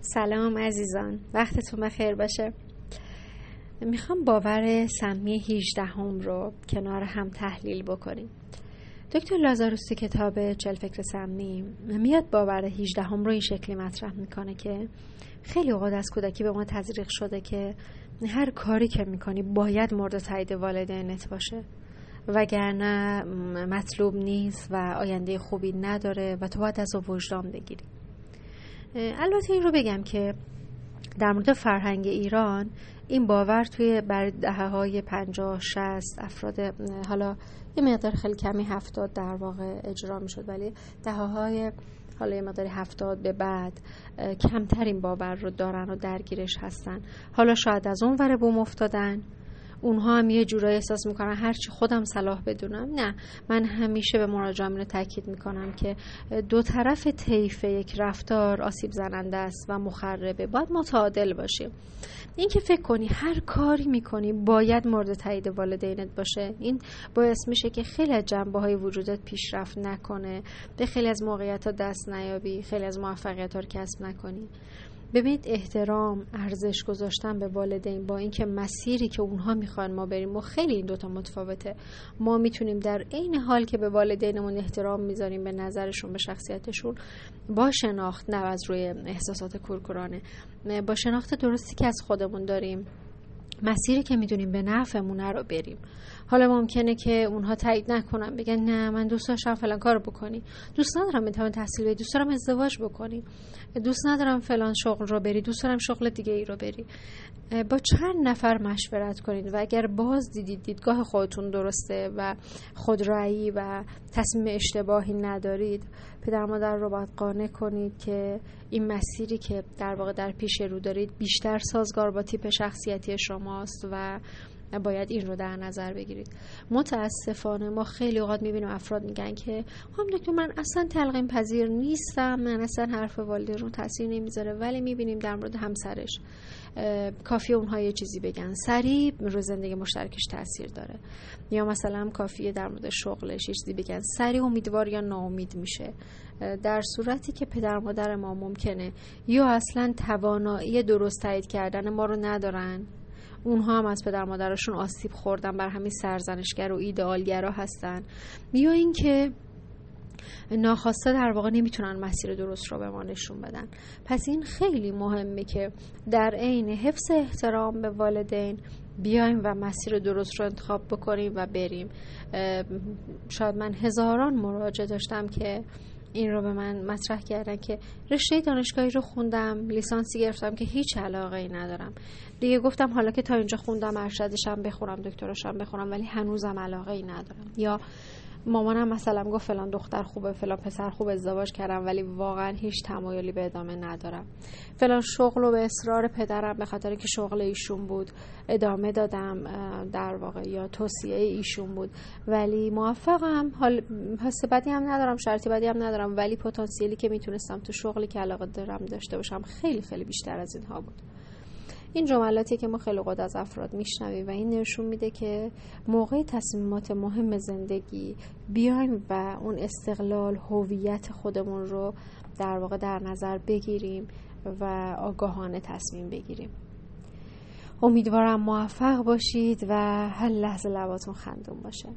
سلام عزیزان وقتتون بخیر باشه. می‌خوام باور سمی 18 هم رو کنار هم تحلیل بکنیم. دکتر لازاروسی کتاب چل فکر سمی میاد باور 18 هم رو این شکلی مطرح می‌کنه که خیلی اوقات از کودکی به ما تزریق شده که هر کاری که می‌کنی باید مورد تایید والدینت باشه. وگرنه مطلوب نیست و آینده خوبی نداره و تو باید از وجدان بگیری. البته این رو بگم که در مورد فرهنگ ایران این باور توی بر دهه های پنجاه شست افراد حالا یه مقدار خیلی کمی هفتاد در واقع اجرا می شد ولی دهه های حالا یه مقداری هفتاد به بعد کمتر این باور رو دارن و درگیرش هستن. حالا شاید از اون وره بوم افتادن. اونها هم یه جورایی احساس می‌کنن هرچی خودم صلاح بدونم. نه من همیشه به مراجعان رو تاکید می‌کنم که دو طرف طیف یک رفتار آسیب زننده است و مخربه. باید متعادل باشیم. این که فکر کنی هر کاری می‌کنی باید مورد تایید والدینت باشه. این باعث میشه که خیلی از جنبه های وجودت پیشرفت نکنه. به خیلی از موقعیت ها دست نیابی خیلی از موفقیت ها رو کسب نکنی. ببینید احترام ارزش گذاشتن به والدین با اینکه مسیری که اونها می‌خوان ما بریم و خیلی این دوتا متفاوته. ما می‌تونیم در عین حال که به والدینمون احترام می‌ذاریم به نظرشون به شخصیتشون با شناخت نه از روی احساسات کورکورانه با شناخت درستی که از خودمون داریم. مسیری که می‌دونیم به نفعمونه رو بریم. حالا ممکنه که اونها تایید نکنن بگن نه من دوست داشتم فلان کارو بکنی. دوست ندارم می‌تونم تحصیل بدی دوست دارم ازدواج بکنی. دوست ندارم فلان شغل رو بری دوست دارم شغل دیگه ای رو بری. با چند نفر مشورت کنید و اگر باز دیدید دیدگاه خودتون درسته و خودرایی و تصمیم اشتباهی ندارید پدر مادر رو باید قانع کنید که این مسیری که در واقع در پیش رو دارید بیشتر سازگار با تیپ شخصیتی شماست و باید این رو در نظر بگیرید. متاسفانه ما خیلی اوقات می‌بینیم افراد میگن که هم دکتر من اصلا تلقین پذیر نیستم من اصلا حرف والدین رو تاثیر نمی‌ذاره ولی می‌بینیم در مورد همسرش کافی اونها یه چیزی بگن. سریع رو زندگی مشترکش تاثیر داره. یا مثلا کافیه در مورد شغلش یه چیزی بگن. سریع امیدوار یا ناامید میشه. در صورتی که پدر مادر ما ممکنه یا اصلا توانایی درست تایید کردن ما رو ندارن اونها هم از پدر مادرشون آسیب خوردن بر همین سرزنشگر و ایدئالگرا هستن. یا اینکه ناخواسته در واقع نمی‌تونن مسیر درست رو به ما نشون بدن. پس این خیلی مهمه که در عین حفظ احترام به والدین بیایم و مسیر درست رو انتخاب بکنیم و بریم. شاید من هزاران مراجعه داشتم که این رو به من مطرح کردن که رشته دانشگاهی رو خوندم لیسانسی گرفتم که هیچ علاقه ای ندارم. دیگه گفتم حالا که تا اینجا خوندم ارشدشم بخونم دکتراشم بخونم ولی هنوزم علاقه ای ندارم. یا مامانم مثلا گفت فلان دختر خوبه فلان پسر خوب ازدواج کردم ولی واقعا هیچ تمایلی به ادامه ندارم. فلان شغل و به اصرار پدرم به خاطر که شغل ایشون بود ادامه دادم در واقع یا توصیه ایشون بود. ولی موفقم. حال حس بدی هم ندارم شرطی بدی هم ندارم ولی پتانسیلی که می‌تونستم تو شغلی که علاقه دارم داشته باشم خیلی خیلی بیشتر از اینها بود. این جملاتی که ما خیلی قد از افراد میشنویم و این نشون میده که موقع تصمیمات مهم زندگی بیایم و اون استقلال هویت خودمون رو در واقع در نظر بگیریم و آگاهانه تصمیم بگیریم. امیدوارم موفق باشید و هر لحظه لباتون خندون باشه.